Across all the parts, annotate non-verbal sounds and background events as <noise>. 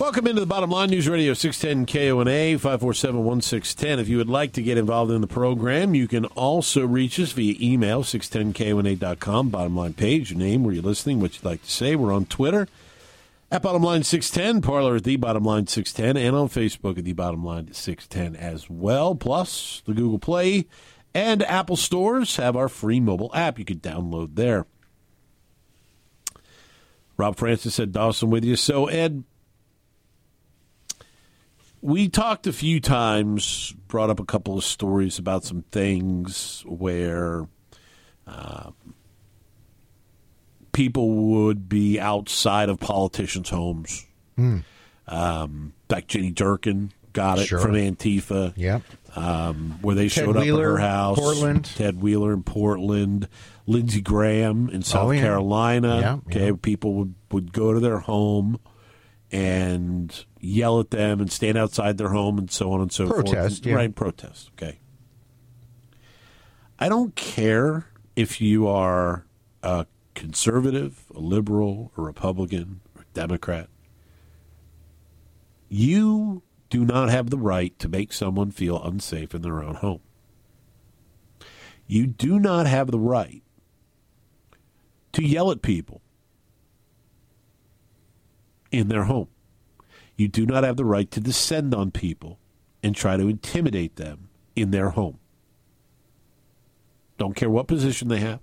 Welcome into the Bottom Line News Radio 610 KONA 547 1610. If you would like to get involved in the program, you can also reach us via email 610KONA.com, bottom line page, your name, where you're listening, what you'd like to say. We're on Twitter at Bottom Line 610, Parler at The Bottom Line 610, and on Facebook at The Bottom Line 610 as well. Plus, the Google Play and Apple stores have our free mobile app you could download there. Rob Francis said Dawson with you. So, Ed, we talked a few times, brought up a couple of stories about some things where uh, people would be outside of politicians' homes. Um, like Jenny Durkan got it Sure. from Antifa. Yep. Um, where they Ted showed Wheeler, up at her house. Portland. Ted Wheeler in Portland. Lindsey Graham in South Oh, yeah. Carolina. Yeah, okay, yeah. people would, would go to their home and yell at them and stand outside their home and so on and so forth. Protest, yeah. Right, protest. Okay. I don't care if you are a conservative, a liberal, a Republican, or a Democrat. You do not have the right to make someone feel unsafe in their own home. You do not have the right to yell at people in their home. You do not have the right to descend on people and try to intimidate them in their home. Don't care what position they have.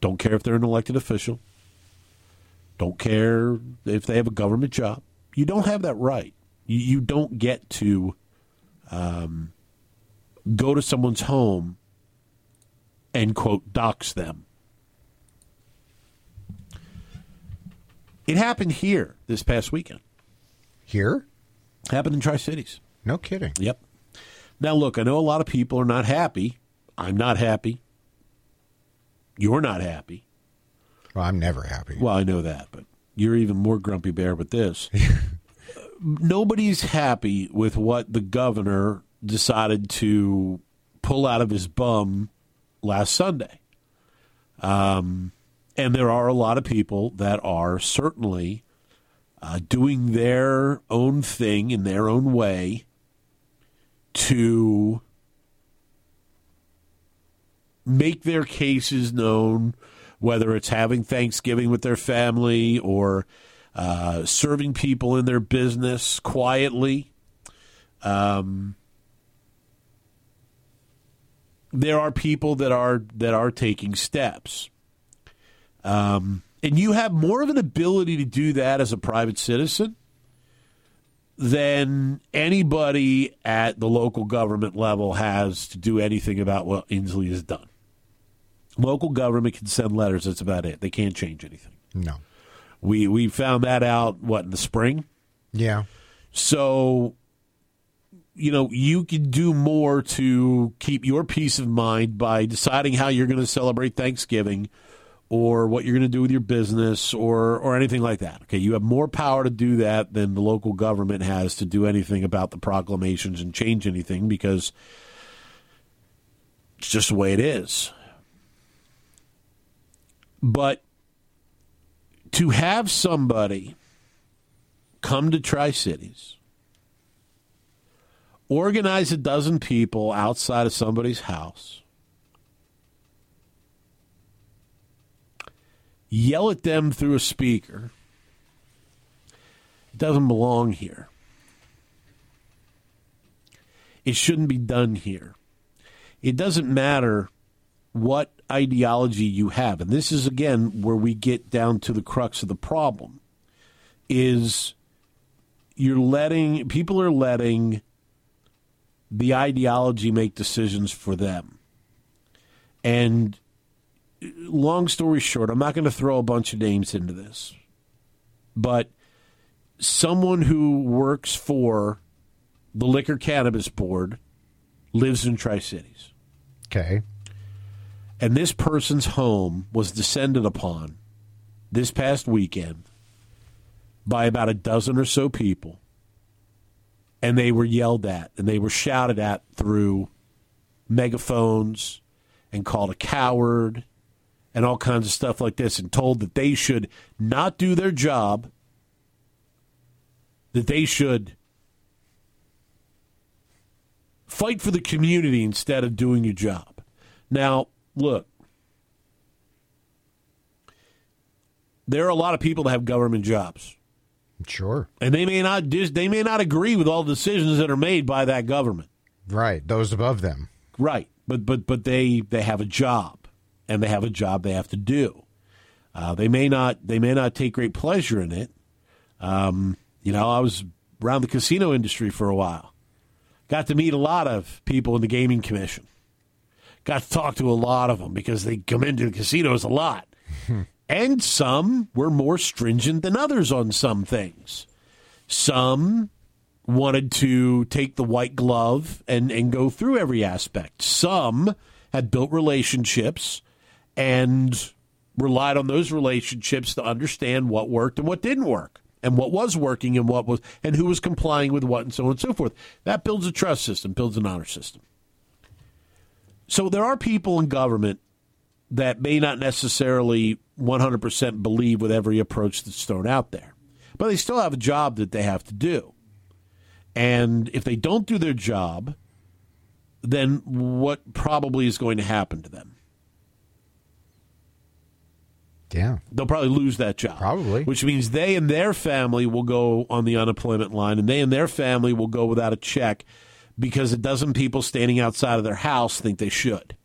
Don't care if they're an elected official. Don't care if they have a government job. You don't have that right. You, you don't get to um, go to someone's home and, quote, dox them. It happened here this past weekend. Here? Happened in Tri Cities. No kidding. Yep. Now, look, I know a lot of people are not happy. I'm not happy. You're not happy. Well, I'm never happy. Well, I know that, but you're even more grumpy bear with this. <laughs> Nobody's happy with what the governor decided to pull out of his bum last Sunday. Um, and there are a lot of people that are certainly uh, doing their own thing in their own way to make their cases known, whether it's having Thanksgiving with their family or uh, serving people in their business quietly. Um, there are people that are that are taking steps, um, and you have more of an ability to do that as a private citizen than anybody at the local government level has to do anything about what Inslee has done. Local government can send letters. That's about it. They can't change anything. no. We we found that out what in the spring. Yeah. So, you know, you can do more to keep your peace of mind by deciding how you're going to celebrate Thanksgiving or what you're going to do with your business or or anything like that. Okay, you have more power to do that than the local government has to do anything about the proclamations and change anything because it's just the way it is. But to have somebody come to Tri Cities, organize a dozen people outside of somebody's house, yell at them through a speaker, it doesn't belong here. It shouldn't be done here. It doesn't matter what ideology you have. And this is, again, where we get down to the crux of the problem is you're letting people are letting the ideology make decisions for them. And long story short, I'm not going to throw a bunch of names into this, but someone who works for the Liquor Cannabis Board lives in Tri Cities. Okay. And this person's home was descended upon this past weekend by about a dozen or so people. And they were yelled at and they were shouted at through megaphones and called a coward and all kinds of stuff like this and told that they should not do their job, that they should fight for the community instead of doing your job. Now, look, there are a lot of people that have government jobs, Sure. and they may not dis- they may not agree with all the decisions that are made by that government. Right. Those above them. Right, but but but they they have a job, and they have a job they have to do. Uh, they may not they may not take great pleasure in it. Um, you know, I was around the casino industry for a while. Got to meet a lot of people in the gaming commission. Got to talk to a lot of them because they come into the casinos a lot. and some were more stringent than others on some things. Some wanted to take the white glove and, and go through every aspect. Some had built relationships and relied on those relationships to understand what worked and what didn't work and what was working and what was and who was complying with what and so on and so forth. That builds a trust system, builds an honor system. So there are people in government that may not necessarily 100% believe with every approach that's thrown out there. But they still have a job that they have to do. And if they don't do their job, then what probably is going to happen to them? Yeah. They'll probably lose that job. Probably. Which means they and their family will go on the unemployment line and they and their family will go without a check because a dozen people standing outside of their house think they should.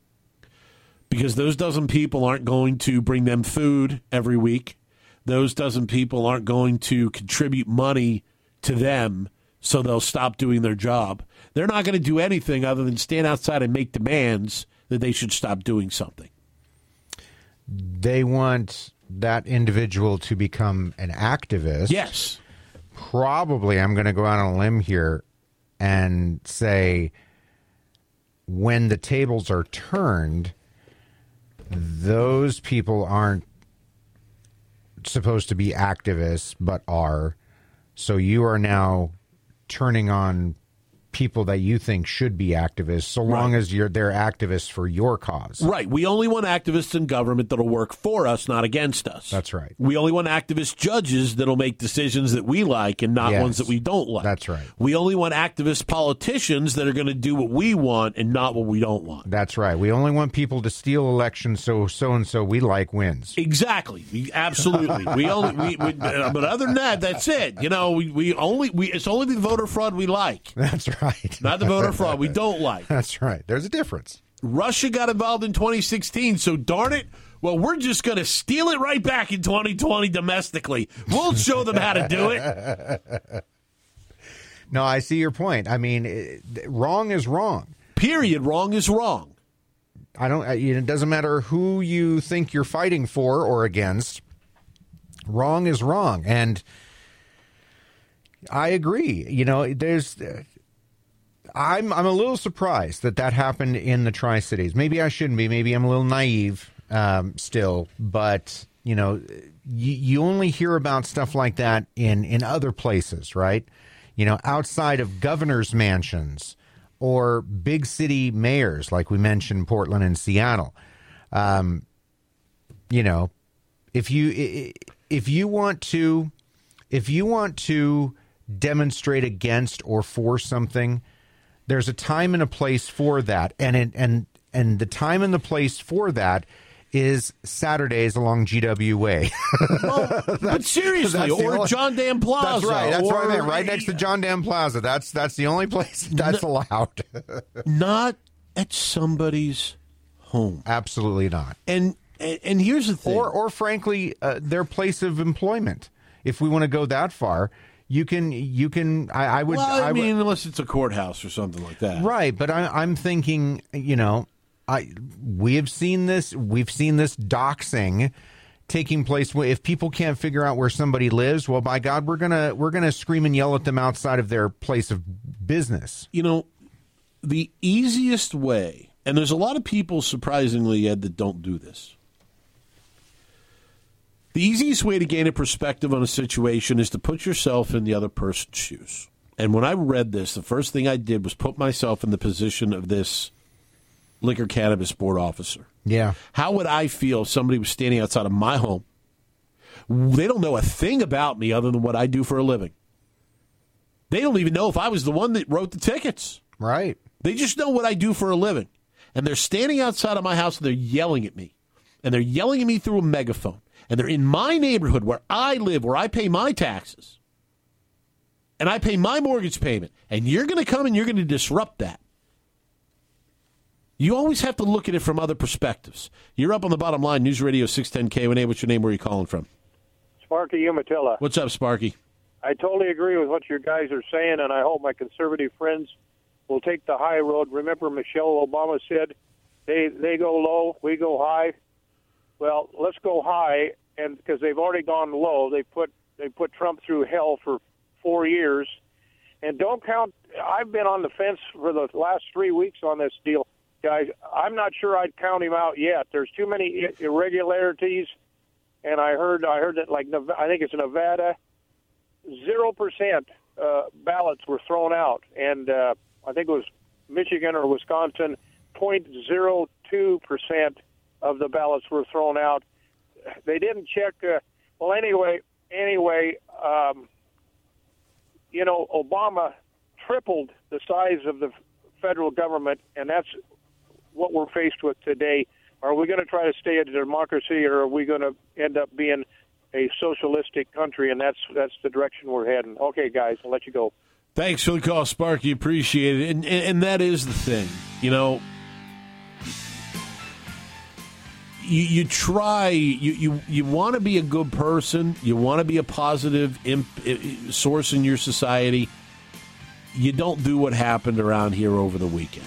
Because those dozen people aren't going to bring them food every week. Those dozen people aren't going to contribute money to them so they'll stop doing their job. They're not going to do anything other than stand outside and make demands that they should stop doing something. They want that individual to become an activist. Yes. Probably, I'm going to go out on a limb here and say when the tables are turned, those people aren't supposed to be activists, but are. So you are now turning on people that you think should be activists, so long Right. as you're they're activists for your cause. Right. We only want activists in government that'll work for us, not against us. That's right. We only want activist judges that'll make decisions that we like and not Yes. ones that we don't like. That's right. We only want activist politicians that are going to do what we want and not what we don't want. That's right. We only want people to steal elections so so and so we like wins. Exactly. Absolutely. we only. We, we, but other than that, that's it. You know, we, we only. We it's only the voter fraud we like, <laughs> That's right. Not the voter <laughs> fraud we don't like. That's right. There's a difference. Russia got involved in 2016, so darn it. Well, we're just going to steal it right back in 2020 domestically. We'll show them how to do it. <laughs> No, I see your point. I mean, it, wrong is wrong. Period. Wrong is wrong. I don't. It doesn't matter who you think you're fighting for or against. Wrong is wrong, and I agree. You know, there's. I'm I'm a little surprised that that happened in the Tri Cities. Maybe I shouldn't be. Maybe I'm a little naive um, still, but you know, you, you only hear about stuff like that in in other places, right? You know, outside of governors' mansions or big city mayors, like we mentioned, Portland and Seattle. Um, you know, if you if you want to if you want to demonstrate against or for something, there's a time and a place for that, and it, and and the time and the place for that is Saturdays along GW <laughs> Way. but seriously, or only- John Dam Plaza. that's right. That's or, what Right next to John Dam Plaza. That's that's the only place <laughs> that's allowed. Not at somebody's home. Absolutely not. And and, and here's the thing. or or frankly uh, their place of employment. If we want to go that far, you can you can. I, I would. well, I, would- mean, unless it's a courthouse or something like that. right, but I, I'm thinking. You know, I we have seen this. We've seen this doxing taking place. If people can't figure out where somebody lives, well, by God, we're gonna we're gonna scream and yell at them outside of their place of business. You know, the easiest way, and there's a lot of people, surprisingly, Ed, that don't do this. The easiest way to gain a perspective on a situation is to put yourself in the other person's shoes. And when I read this, the first thing I did was put myself in the position of this liquor cannabis board officer. Yeah. How would I feel if somebody was standing outside of my home? They don't know a thing about me other than what I do for a living. They don't even know if I was the one that wrote the tickets. Right. They just know what I do for a living. And they're standing outside of my house and they're yelling at me. And they're yelling at me through a megaphone. And they're in my neighborhood where I live, where I pay my taxes and I pay my mortgage payment, and you're going to come and you're going to disrupt that. You always have to look at it from other perspectives. You're up on the bottom line, News Radio 610 KONA. What's your name? Where are you calling from? Sparky Umatilla. What's up, Sparky? I totally agree with what your guys are saying, and I hope my conservative friends will take the high road. Remember, Michelle Obama said, "They they go low, we go high." Well, let's go high, and because they've already gone low, they put they put Trump through hell for four years. And don't count. I've been on the fence for the last three weeks on this deal, guys. I'm not sure I'd count him out yet. There's too many irregularities, and I heard I heard that like I think it's Nevada, zero percent uh, ballots were thrown out, and uh, I think it was Michigan or Wisconsin, point zero two percent of the ballots were thrown out. They didn't check. Uh, well, anyway, anyway. Um, you know, Obama tripled the size of the federal government, and that's what we're faced with today. Are we going to try to stay a democracy, or are we going to end up being a socialistic country? And that's that's the direction we're heading. Okay, guys, I'll let you go. Thanks for the call, Sparky. Appreciate it. And, and, and that is the thing, you know. You, you try you, you, you want to be a good person. You want to be a positive imp, source in your society. You don't do what happened around here over the weekend.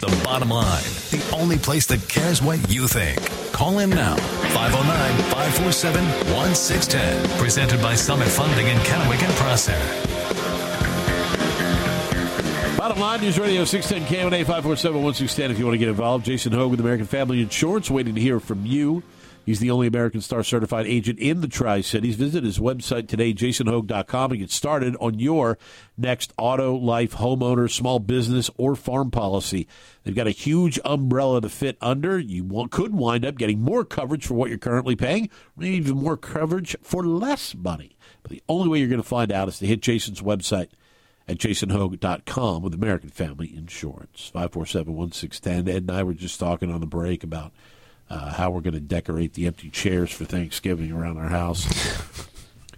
The bottom line the only place that cares what you think. Call in now 509-547-1610 presented by summit funding in kennewick and prosser Bottom line, News Radio 610 KONA 547 1610 if you want to get involved. Jason Hogue with American Family Insurance, waiting to hear from you. He's the only American Star certified agent in the Tri Cities. Visit his website today, jasonhogue.com, and get started on your next auto, life, homeowner, small business, or farm policy. They've got a huge umbrella to fit under. You could wind up getting more coverage for what you're currently paying, maybe even more coverage for less money. But the only way you're going to find out is to hit Jason's website at jasonhogue.com with American Family Insurance. 547 1610. Ed and I were just talking on the break about uh, how we're going to decorate the empty chairs for Thanksgiving around our house. <laughs>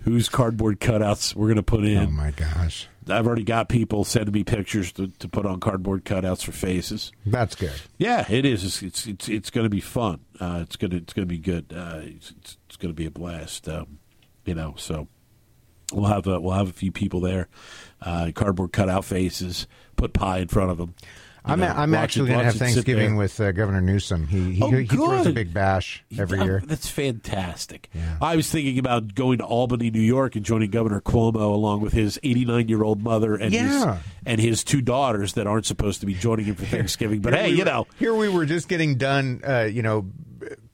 Whose cardboard cutouts we're going to put in. Oh, my gosh. I've already got people sending me pictures to, to put on cardboard cutouts for faces. That's good. Yeah, it is. It's it's it's, it's going to be fun. Uh, it's gonna it's gonna be good. Uh, it's, it's, it's going to be a blast. Um, you know, so we'll have a, we'll have a few people there uh, cardboard cutout faces, put pie in front of them. I'm, know, I'm actually going to have Thanksgiving with uh, Governor Newsom. He he, oh, he throws a big bash every year. That's fantastic. Yeah. I was thinking about going to Albany, New York, and joining Governor Cuomo along with his 89 year old mother and yeah. his and his two daughters that aren't supposed to be joining him for Thanksgiving. But hey, we you know, here we were just getting done. Uh, you know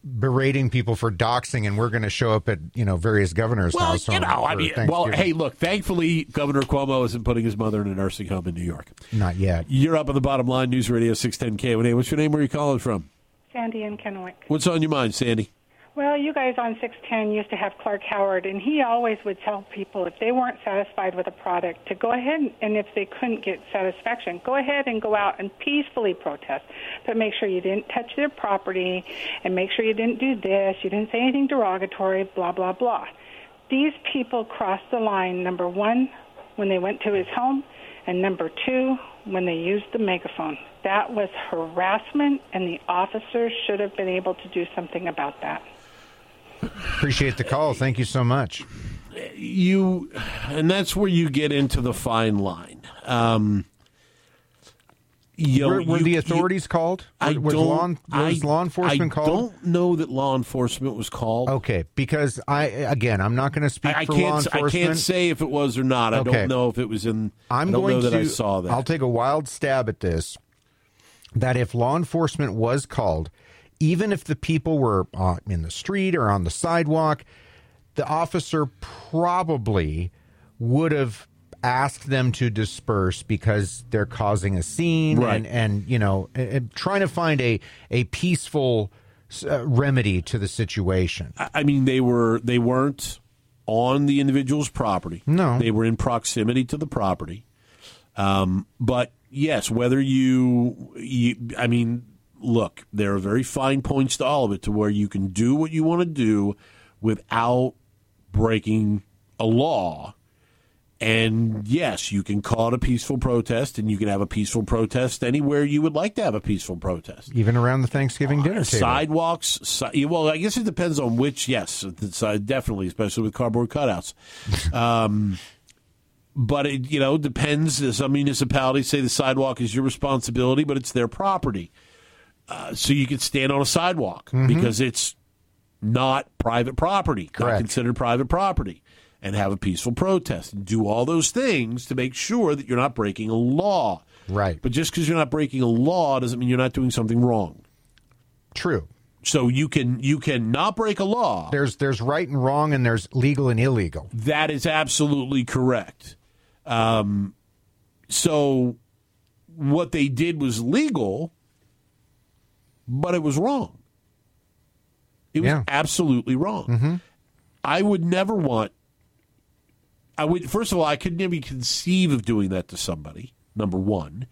berating people for doxing, and we're going to show up at you know various governors' well, house. You know, I mean, well, hey, look. Thankfully, Governor Cuomo isn't putting his mother in a nursing home in New York. Not yet. You're up on the bottom line. News Radio 610 KONA. What's your name? Where are you calling from? Sandy in Kennewick. What's on your mind, Sandy? Well, you guys on 610 used to have Clark Howard, and he always would tell people if they weren't satisfied with a product to go ahead and if they couldn't get satisfaction, go ahead and go out and peacefully protest. But make sure you didn't touch their property and make sure you didn't do this, you didn't say anything derogatory, blah, blah, blah. These people crossed the line, number one, when they went to his home, and number two, when they used the megaphone. That was harassment, and the officers should have been able to do something about that. Appreciate the call. Thank you so much. You, and that's where you get into the fine line. Um, You know, were, were you- the you- authorities called? I was don't. law, was I, law enforcement I called? don't know that law enforcement was called. Okay, because I again, I'm not going to speak I, I for can't. law s- I enforcement. can't say if it was or not. I don't know if it was in. I'm I going know that to. I saw that. I'll take a wild stab at this. That if law enforcement was called, even if the people were uh, in the street or on the sidewalk, the officer probably would have asked them to disperse because they're causing a scene Right. and and you know and- trying to find a a peaceful uh, remedy to the situation. I I mean, they were they weren't on the individual's property. No. they were in proximity to the property. Um, but yes, whether you, you, I mean, look, there are very fine points to all of it, to where you can do what you want to do without breaking a law. And yes, you can call it a peaceful protest, and you can have a peaceful protest anywhere you would like to have a peaceful protest. Even around the Thanksgiving dinner table. Sidewalks, si- well, I guess it depends on which. Yes, uh, definitely, especially with cardboard cutouts. <laughs> Um, but it, you know, depends. Some municipalities say the sidewalk is your responsibility, but it's their property. Uh, so you can stand on a sidewalk Mm-hmm. because it's not private property, not considered private property, and have a peaceful protest and do all those things to make sure that you're not breaking a law. Right. But just because you're not breaking a law doesn't mean you're not doing something wrong. True. So you can you can not break a law. There's there's right and wrong and there's legal and illegal. That is absolutely correct. Um, so what they did was legal, but it was wrong. It was Yeah. absolutely wrong. Mm-hmm. I would never want. I would first of all, I could never conceive of doing that to somebody. Number one,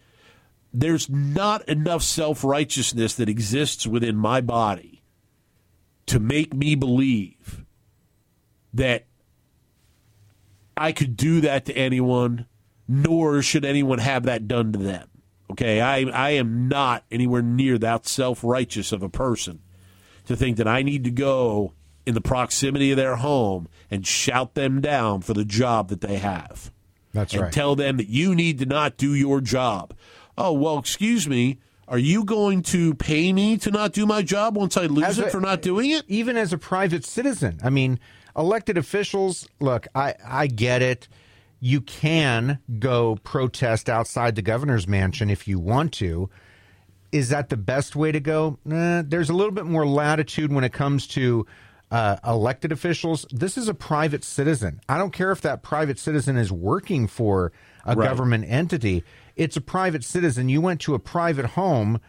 there's not enough self righteousness that exists within my body to make me believe that I could do that to anyone, nor should anyone have that done to them. Okay, I I am not anywhere near that self righteous of a person to think that I need to go in the proximity of their home and shout them down for the job that they have. That's and right. tell them that you need to not do your job. Oh, well, excuse me. Are you going to pay me to not do my job once I lose As it for not doing it? Even as a private citizen, I mean, elected officials. Look, I I get it. You can go protest outside the governor's mansion if you want to. Is that the best way to go? Nah, there's a little bit more latitude when it comes to uh, elected officials. This is a private citizen. I don't care if that private citizen is working for a Right. government entity. It's a private citizen. You went to a private home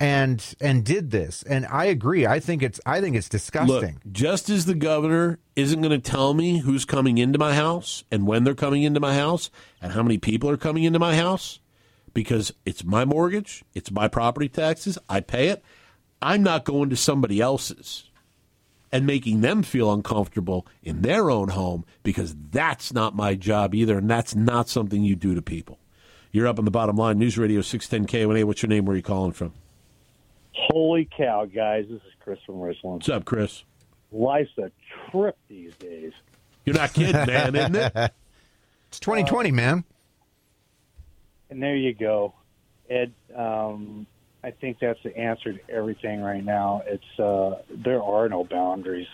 and and did this. And I agree. I think it's I think it's disgusting. Look, just as the governor isn't going to tell me who's coming into my house and when they're coming into my house and how many people are coming into my house because it's my mortgage, it's my property taxes, I pay it. I'm not going to somebody else's and making them feel uncomfortable in their own home because that's not my job either and that's not something you do to people. You're up on the bottom line. News Radio 610 KONA. What's your name? Where are you calling from? Holy cow, guys! This is Chris from Richland. What's up, Chris? Life's a trip these days. You're not kidding, man, isn't it? <laughs> It's 2020, man. And there you go, Ed. Um, I think that's the answer to everything right now. It's uh, there are no boundaries,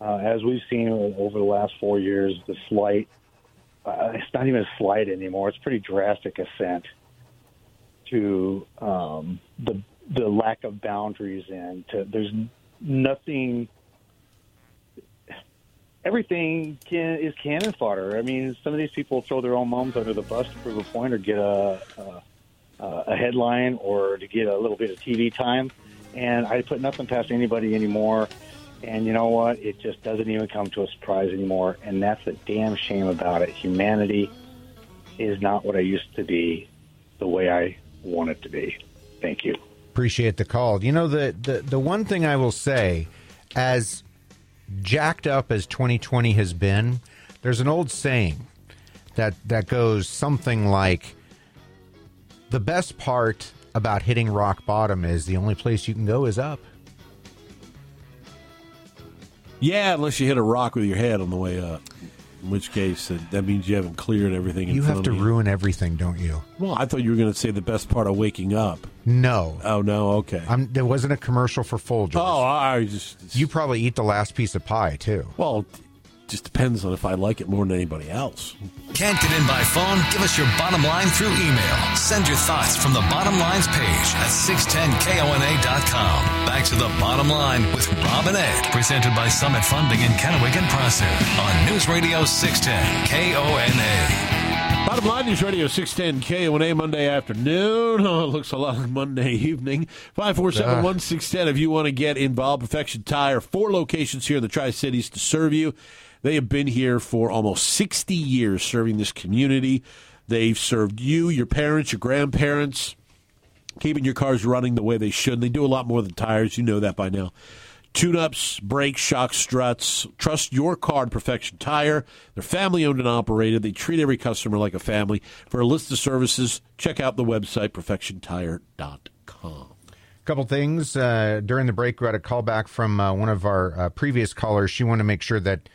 uh, as we've seen over the last four years. The slight, uh, it's not even a slight anymore. It's pretty drastic ascent to um, the the lack of boundaries and to, there's nothing everything can, is cannon fodder. I mean, some of these people throw their own moms under the bus to prove a point or get a, a, a headline or to get a little bit of TV time. And I put nothing past anybody anymore. And you know what? It just doesn't even come to a surprise anymore. And that's a damn shame about it. Humanity is not what I used to be the way I want it to be. Thank you. Appreciate the call. You know the the the one thing I will say, as jacked up as 2020 has been, there's an old saying that that goes something like, "The best part about hitting rock bottom is the only place you can go is up." Yeah, unless you hit a rock with your head on the way up. In which case, that, that means you haven't cleared everything. In You have to you. ruin everything, don't you? Well, I thought you were going to say the best part of waking up. No. Oh no, okay. I'm, there wasn't a commercial for Folgers. oh, I just You probably eat the last piece of pie, too. well, just depends on if I like it more than anybody else. Can't get in by phone? Give us your bottom line through email. Send your thoughts from the bottom lines page at 610kona.com. Back to the bottom line with Rob and Ed, presented by Summit Funding in Kennewick and Prosser on News Radio 610 KONA. Bottom line News Radio 610 KONA Monday afternoon. <laughs> Oh, it looks a lot like Monday evening. 547 ah. 1610 if you want to get involved. Perfection Tire, four locations here in the Tri Cities to serve you. They have been here for almost 60 years serving this community. They've served you, your parents, your grandparents, keeping your cars running the way they should. They do a lot more than tires. You know that by now. Tune ups, brakes, shock struts. Trust your car to Perfection Tire. They're family owned and operated. They treat every customer like a family. For a list of services, check out the website, perfectiontire.com. couple things uh, during the break. We had a call back from uh, one of our uh, previous callers. She wanted to make sure that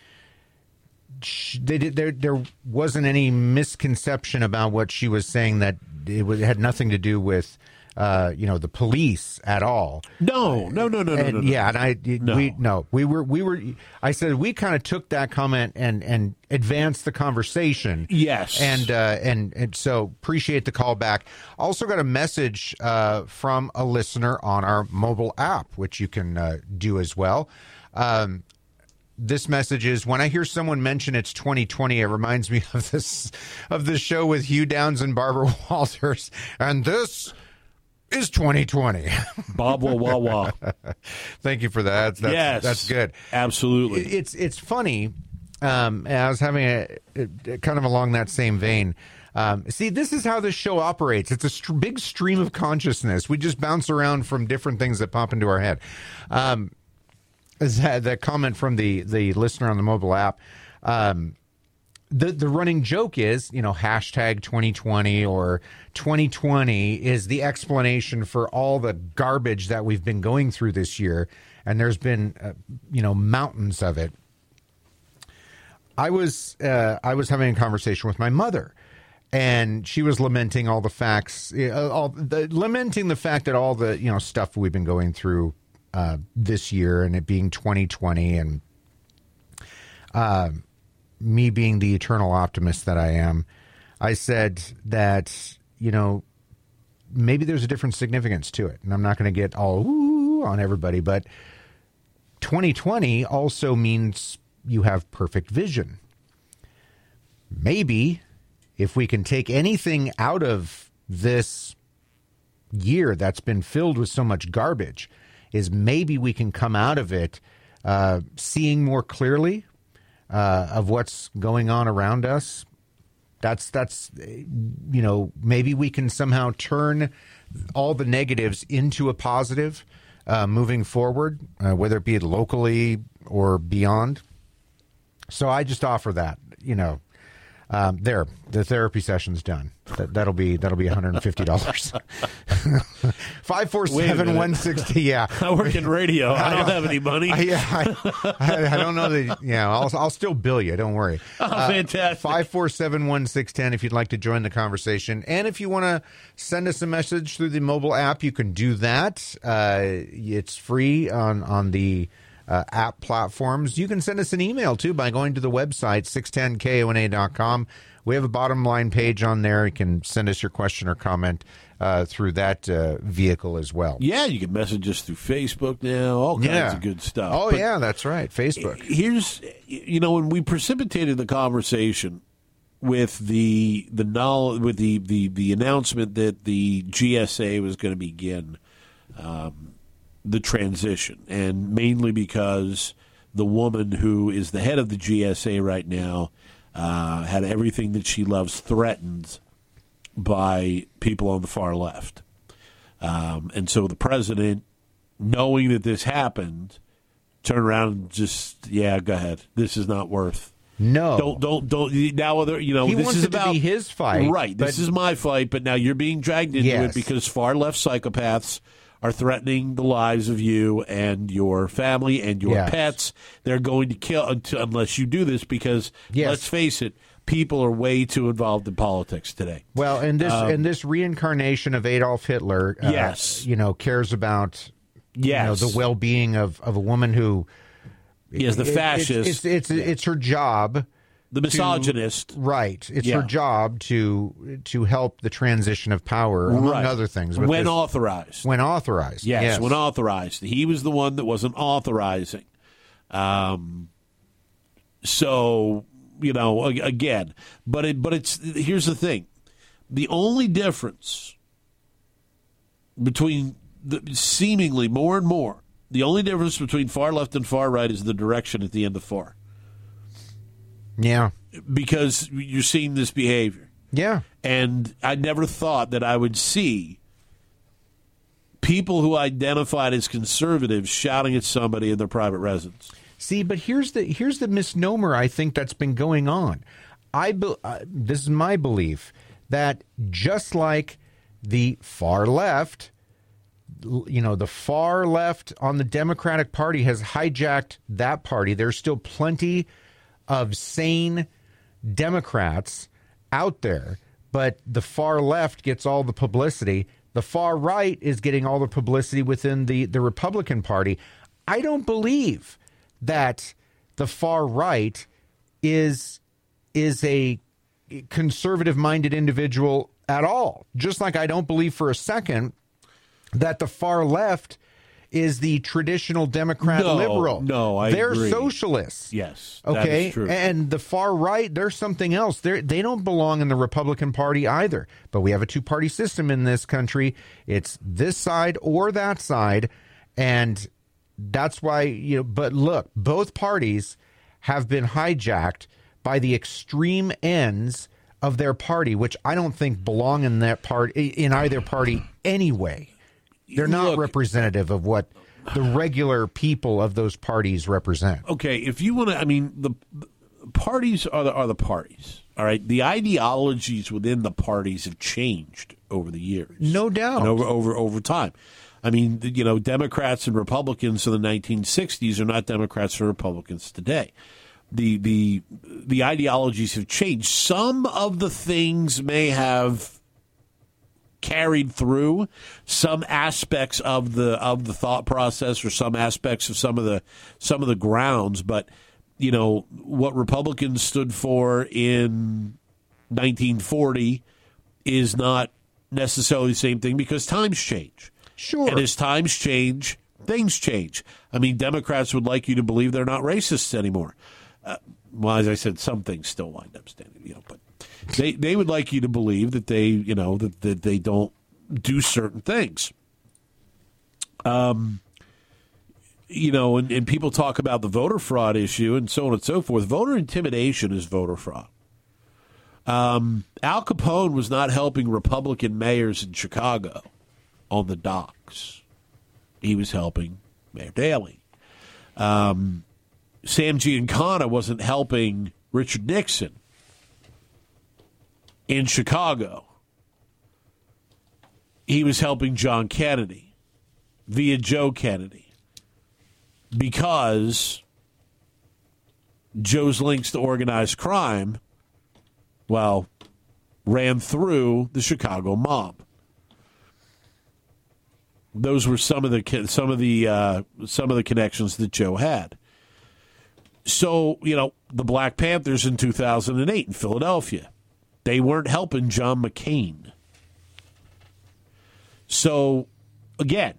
sh they did, there there wasn't any misconception about what she was saying that it, was, it had nothing to do with uh, you know the police at all. No, no, no, no, no, no, no. Yeah, and I No. we no we were we were I said we kind of took that comment and and advanced the conversation. Yes. and uh, and and so appreciate the call back. Also got a message uh, from a listener on our mobile app, which you can uh, do as well. Um, this message is when I hear someone mention it's 2020, it reminds me <laughs> of this of this show with Hugh Downs and Barbara <laughs> Walters, and this is 2020. <laughs> Bob Wah Wah Wah. Thank you for that. That's, yes. that's good. Absolutely. It's it's funny. Um, I was having a, a- kind of along that same vein. Um, see, this is how this show operates. It's a str- big stream of consciousness. We just bounce around from different things that pop into our head. Um, is that the comment from the the listener on the mobile app? Um, the the running joke is, you know, hashtag 2020 or 2020 is the explanation for all the garbage that we've been going through this year, and there's been, uh, you know, mountains of it. I was uh, I was having a conversation with my mother, and she was lamenting all the facts, uh, all the, lamenting the fact that all the you know stuff we've been going through uh, this year, and it being 2020, and me being the eternal optimist that I am, I said that, you know, maybe there's a different significance to it. And I'm not going to get all on everybody, but 2020 also means you have perfect vision. Maybe if we can take anything out of this year that's been filled with so much garbage, is maybe we can come out of it uh, seeing more clearly uh, of what's going on around us. That's that's you know maybe we can somehow turn all the negatives into a positive uh, moving forward, uh, whether it be locally or beyond. So I just offer that you know. Um, there, the therapy session's done. That, that'll be that'll be one hundred and fifty dollars. <laughs> Five four seven one sixty. Yeah, <laughs> I work in radio. I don't have any money. I, yeah, I, I, I don't know that. Yeah, I'll I'll still bill you. Don't worry. <laughs> oh, fantastic. Five four seven one six ten. If you'd like to join the conversation, and if you want to send us a message through the mobile app, you can do that. Uh, it's free on on the uh, app platforms. You can send us an email too by going to the website 610kona.com. We have a bottom line page on there. You can send us your question or comment uh, through that uh, vehicle as well. yeah, you can message us through Facebook now. All kinds of good stuff. Oh But yeah, that's right. Facebook. here's you know when we precipitated the conversation with the the knowledge with the, the the announcement that the GSA was going to begin um, the transition, and mainly because the woman who is the head of the GSA right now uh, had everything that she loves threatened by people on the far left, um, and so the president, knowing that this happened, turn around and just yeah, go ahead. This is not worth. No, Don't don't don't now. Other you know He this is about be his fight, right? This is my fight, but now you're being dragged into Yes. it because far left psychopaths are threatening the lives of you and your family and your Yes. pets. They're going to kill until, unless you do this because Yes. let's face it, people are way too involved in politics today. Well, and this and this reincarnation of Adolf Hitler, uh, Um, Yes. you know, cares about Yes, you know the well-being of, of a woman who Yes, the it- fascist, It's it's, it's, it's her job, the misogynist. right? It's Yeah. her job to to help the transition of power, among Right. other things. But when authorized. when authorized, Yes, when authorized. He was the one that wasn't authorizing. Um, so you know, again, but it, but it's here's the thing: the only difference between the, seemingly more and more, the only difference between far left and far right is the direction at the end of far, yeah, because you're seeing this behavior. yeah. And I never thought that I would see people who identified as conservatives shouting at somebody in their private residence. See, but here's the here's the misnomer I think that's been going on. I be, uh, this is my belief that just like the far left, you know, the far left on the Democratic Party has hijacked that party. There's still plenty of sane Democrats out there, but the far left gets all the publicity. The far right is getting all the publicity within the, the Republican Party. I don't believe that the far right is is a conservative minded individual at all. Just like I don't believe for a second that the far left is the traditional Democrat No, liberal. no, I They're agree. socialists. Yes, Okay. And the far right, they're something else. They they don't belong in the Republican Party either. But we have a two party system in this country. It's this side or that side, and that's why you know. But look, both parties have been hijacked by the extreme ends of their party, which I don't think belong in that part in either party anyway. They're not Look- representative of what the regular people of those parties represent. okay, if you want to, I mean, the, parties are the, are the parties. All right, the ideologies within the parties have changed over the years, No doubt. and over over over time. I mean, you know, Democrats and Republicans in the 1960s are not Democrats or Republicans today. The the the ideologies have changed. Some of the things may have carried through some aspects of the of the thought process or some aspects of some of the some of the grounds. But you know what republicans stood for in 1940 is not necessarily the same thing because times change. Sure. and as times change things change. I mean democrats would like you to believe they're not racists anymore. Uh, well as i said some things still wind up standing you know but they they would like you to believe that they you know that, that they don't do certain things um you know and, and people talk about the voter fraud issue and so on and so forth voter intimidation is voter fraud um, Al Capone was not helping Republican mayors in Chicago on the docks. He was helping Mayor Daley. Um, Sam Giancana wasn't helping Richard Nixon in Chicago. He was helping John Kennedy via Joe Kennedy because Joe's links to organized crime, well, ran through the Chicago mob. Those were some of the some of the uh, some of the connections that Joe had. So you know the Black Panthers in 2008 in Philadelphia, they weren't helping John McCain. So again,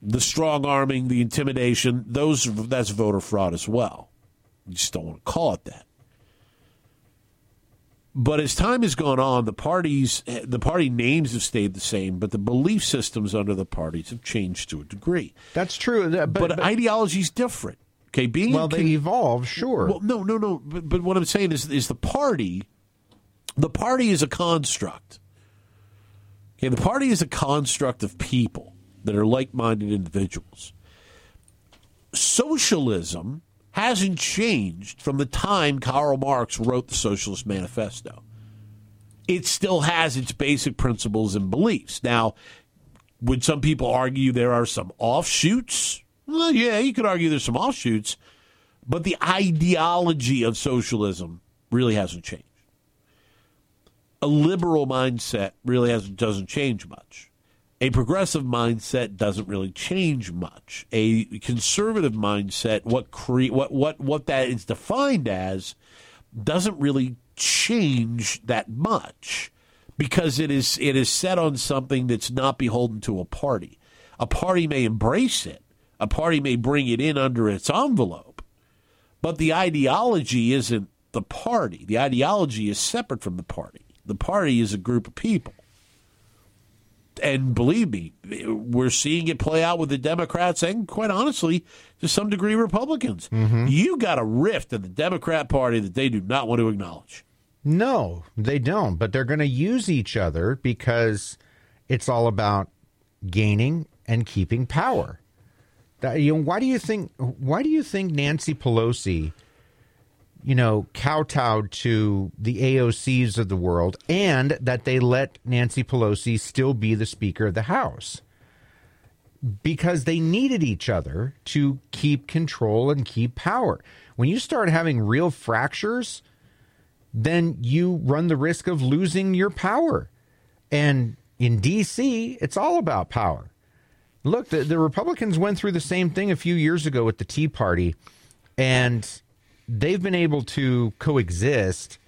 the strong arming, the intimidation, those that's voter fraud as well. You just don't want to call it that. But as time has gone on, the parties, the party names have stayed the same, but the belief systems under the parties have changed to a degree. That's true. Uh, but, But, but- ideology is different. Okay, being well, they con- evolve, sure. well, no, no, no. But, but what I'm saying is, is the party, the party is a construct. Okay, the party is a construct of people that are like-minded individuals. Socialism hasn't changed from the time Karl Marx wrote the Socialist Manifesto. It still has its basic principles and beliefs. Now, would some people argue there are some offshoots? Well, yeah, you could argue there's some offshoots, but the ideology of socialism really hasn't changed. A liberal mindset really hasn't, doesn't change much. A progressive mindset doesn't really change much. A conservative mindset, what cre- what what what that is defined as, doesn't really change that much because it is it is set on something that's not beholden to a party. A party may embrace it. A party may bring it in under its envelope. But the ideology isn't the party. The ideology is separate from the party. The party is a group of people. And believe me, we're seeing it play out with the Democrats and, quite honestly, to some degree, Republicans. Mm-hmm. You got a rift in the Democrat Party that they do not want to acknowledge. No, they don't. But they're going to use each other because it's all about gaining and keeping power. That, you know, why do you think? Why do you think Nancy Pelosi, you know, kowtowed to the AOCs of the world, and that they let Nancy Pelosi still be the Speaker of the House? Because they needed each other to keep control and keep power. When you start having real fractures then you run the risk of losing your power. And in D.C., it's all about power. Look, the, the Republicans went through the same thing a few years ago with the Tea Party, and they've been able to coexist.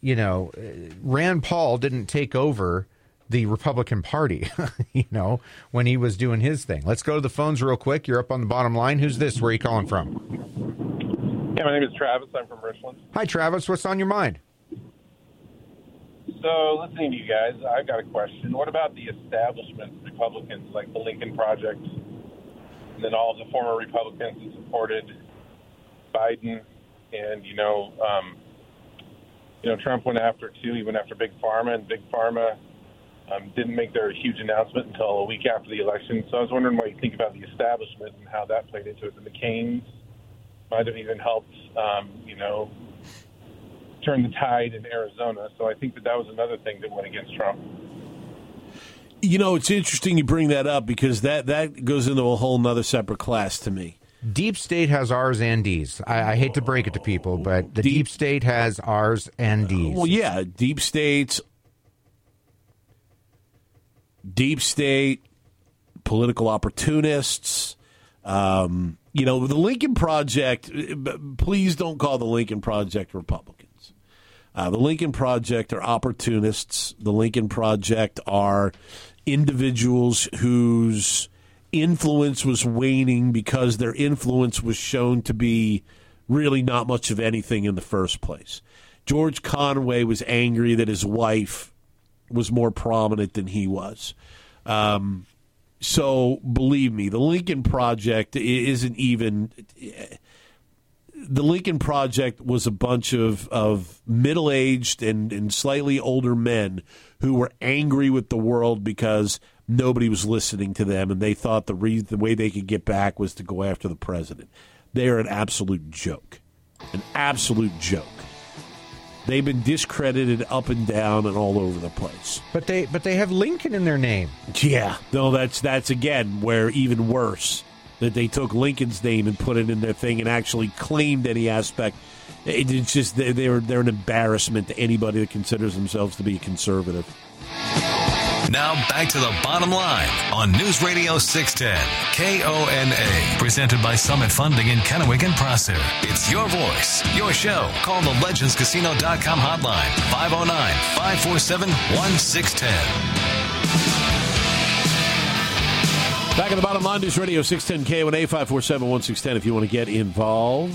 You know, uh, Rand Paul didn't take over the Republican Party, <laughs> you know, when he was doing his thing. Let's go to the phones real quick. You're up on the bottom line. Who's this? Where are you calling from? Yeah, my name is Travis. I'm from Richland. Hi, Travis. What's on your mind? So, listening to you guys, I've got a question. What about the establishment Republicans, like the Lincoln Project, and then all of the former Republicans that supported Biden, and you know, um, you know, Trump went after too. He went after Big Pharma, and Big Pharma um, didn't make their huge announcement until a week after the election. So I was wondering what you think about the establishment and how that played into it. The McCain's might have even helped, um, you know, turn the tide in Arizona. So I think that that was another thing that went against Trump. You know, it's interesting you bring that up because that, that goes into a whole nother separate class to me. Deep State has R's and D's. I, I hate to break it to people, but the Deep, Deep State has R's and D's. well, yeah, Deep States, Deep State, political opportunists, um, you know, the Lincoln Project, please don't call the Lincoln Project Republicans. Uh, the Lincoln Project are opportunists. The Lincoln Project are individuals whose influence was waning because their influence was shown to be really not much of anything in the first place. George Conway was angry that his wife was more prominent than he was. Um, so believe me, the Lincoln Project isn't even. The Lincoln Project was a bunch of, of middle aged and, and slightly older men who were angry with the world because nobody was listening to them and they thought the, reason, the way they could get back was to go after the president. They are an absolute joke. An absolute joke. They've been discredited up and down and all over the place. But they but they have Lincoln in their name. Yeah. No, that's that's again where even worse that they took Lincoln's name and put it in their thing and actually claimed any aspect. it's just they, they're they're an embarrassment to anybody that considers themselves to be a conservative. Now back to the bottom line on News Radio 610 KONA, presented by Summit Funding in Kennewick and Prosser. It's your voice, your show. Call the legendscasino.com hotline 509 547 1610. Back at the bottom line, News Radio 610 KONA 547 1610 if you want to get involved.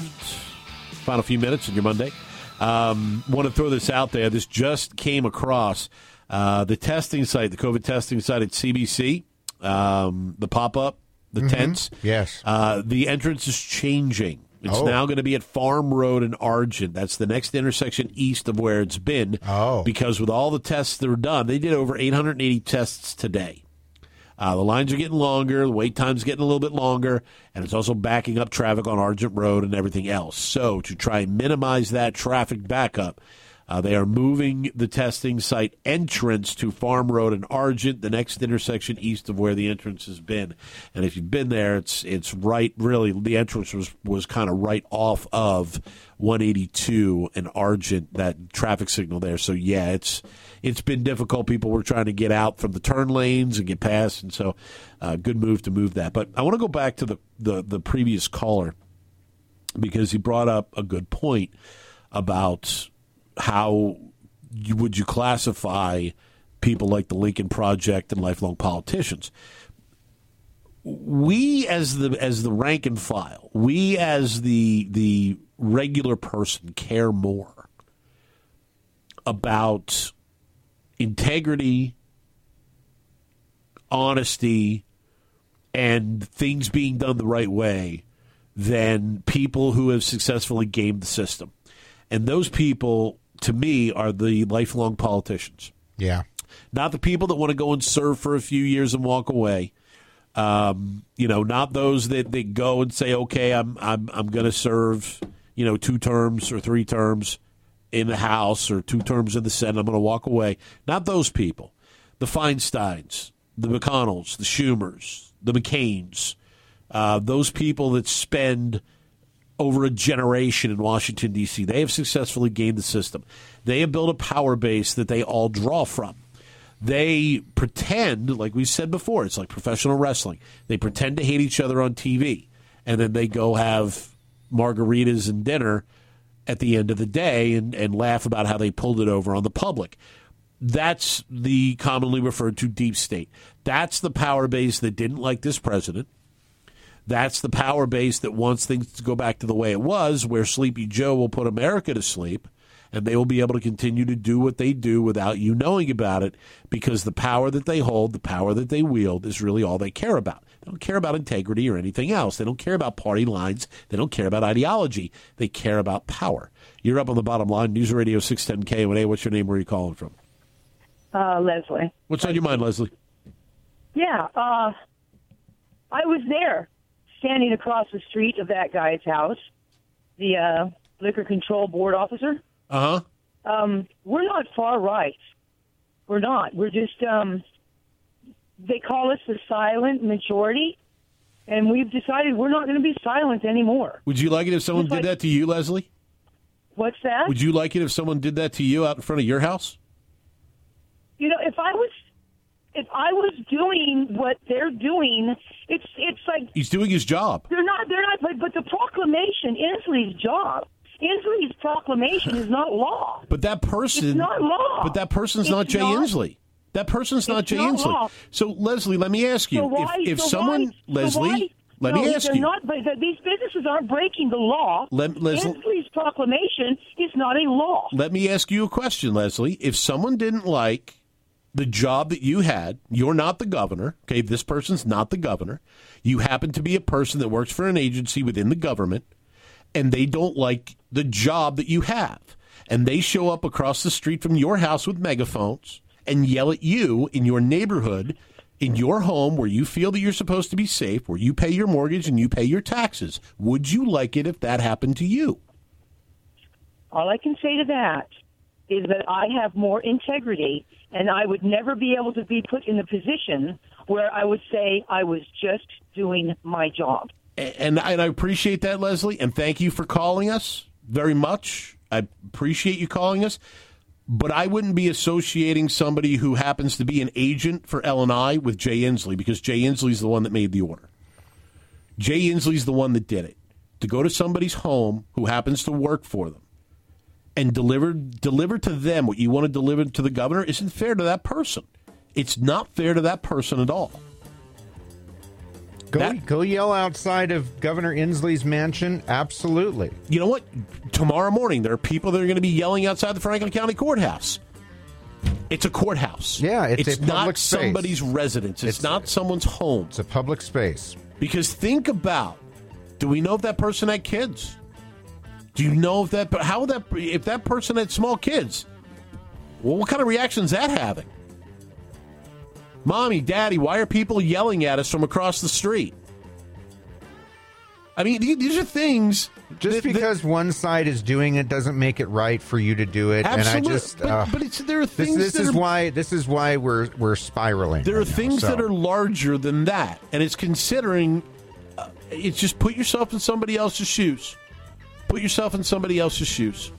Final few minutes on your Monday. Um, want to throw this out there. This just came across. Uh, the testing site, the COVID testing site at CBC, um, the pop up, the mm-hmm. tents. Yes. Uh, the entrance is changing. It's oh. now going to be at Farm Road and Argent. That's the next intersection east of where it's been. Oh. Because with all the tests that were done, they did over 880 tests today. Uh, the lines are getting longer, the wait time's getting a little bit longer, and it's also backing up traffic on Argent Road and everything else. So, to try and minimize that traffic backup, Uh, they are moving the testing site entrance to Farm Road and Argent, the next intersection east of where the entrance has been. And if you've been there, it's it's right. Really, the entrance was was kind of right off of 182 and Argent, that traffic signal there. So yeah, it's it's been difficult. People were trying to get out from the turn lanes and get past, and so uh, good move to move that. But I want to go back to the, the the previous caller because he brought up a good point about how you, would you classify people like the Lincoln Project and lifelong politicians? We as the as the rank and file, we as the the regular person care more about integrity, honesty, and things being done the right way than people who have successfully gamed the system. And those people to me are the lifelong politicians. Yeah. Not the people that want to go and serve for a few years and walk away. Um, you know, not those that, that go and say, okay, I'm I'm I'm going to serve, you know, two terms or three terms in the House or two terms in the Senate. I'm going to walk away. Not those people. The Feinsteins, the McConnells, the Schumers, the McCains, uh, those people that spend over a generation in Washington, D.C. They have successfully gained the system. They have built a power base that they all draw from. They pretend, like we said before, it's like professional wrestling. They pretend to hate each other on TV, and then they go have margaritas and dinner at the end of the day and, and laugh about how they pulled it over on the public. That's the commonly referred to deep state. That's the power base that didn't like this president that's the power base that wants things to go back to the way it was, where Sleepy Joe will put America to sleep and they will be able to continue to do what they do without you knowing about it because the power that they hold, the power that they wield, is really all they care about. They don't care about integrity or anything else. They don't care about party lines. They don't care about ideology. They care about power. You're up on the bottom line. News Radio 610 KONA. What's your name? Where are you calling from? Uh, Leslie. What's on your mind, Leslie? Yeah, uh, I was there standing across the street of that guy's house, the uh, liquor control board officer. Uh huh. Um, we're not far right. We're not. We're just. Um, they call us the silent majority, and we've decided we're not going to be silent anymore. Would you like it if someone did that to you, Leslie? What's that? Would you like it if someone did that to you out in front of your house? You know, if I was if I was doing what they're doing, it's it's like he's doing his job. They're not. They're not. But, but the proclamation, Inslee's job. Inslee's proclamation is not law. But that person, it's not law. But that person's it's not Jay not, Inslee. That person's not Jay not Inslee. Law. So Leslie, let me ask you: so why, if, if so someone, why, Leslie, so why, let no, me ask you: Not, but these businesses aren't breaking the law. Let, Leslie, Inslee's proclamation is not a law. Let me ask you a question, Leslie. If someone didn't like the job that you had, you're not the governor, okay? This person's not the governor. You happen to be a person that works for an agency within the government, and they don't like the job that you have. And they show up across the street from your house with megaphones and yell at you in your neighborhood, in your home where you feel that you're supposed to be safe, where you pay your mortgage and you pay your taxes. Would you like it if that happened to you? All I can say to that is that I have more integrity and I would never be able to be put in a position where I would say I was just doing my job. And, and I appreciate that, Leslie, and thank you for calling us very much. I appreciate you calling us, but I wouldn't be associating somebody who happens to be an agent for L&I with Jay Inslee because Jay Inslee's the one that made the order. Jay Inslee's the one that did it. To go to somebody's home who happens to work for them and deliver deliver to them what you want to deliver to the governor isn't fair to that person. It's not fair to that person at all. Go, that, go yell outside of Governor Inslee's mansion. Absolutely. You know what? Tomorrow morning, there are people that are going to be yelling outside the Franklin County Courthouse. It's a courthouse. Yeah, it's, it's not space. somebody's residence. It's, it's not someone's home. It's a public space. Because think about: Do we know if that person had kids? Do you know if that? How would that? If that person had small kids, well, what kind of reaction is that having? Mommy, Daddy, why are people yelling at us from across the street? I mean, these are things. Just that- that- because one side is doing it doesn't make it right for you to do it. Absolutely. And I just, but, uh, but it's there are things this that is are, why this is why we're we're spiraling. there are right now, things so. that are larger than that, and it's considering. Uh, it's just put yourself in somebody else's shoes. Put yourself in somebody else's shoes.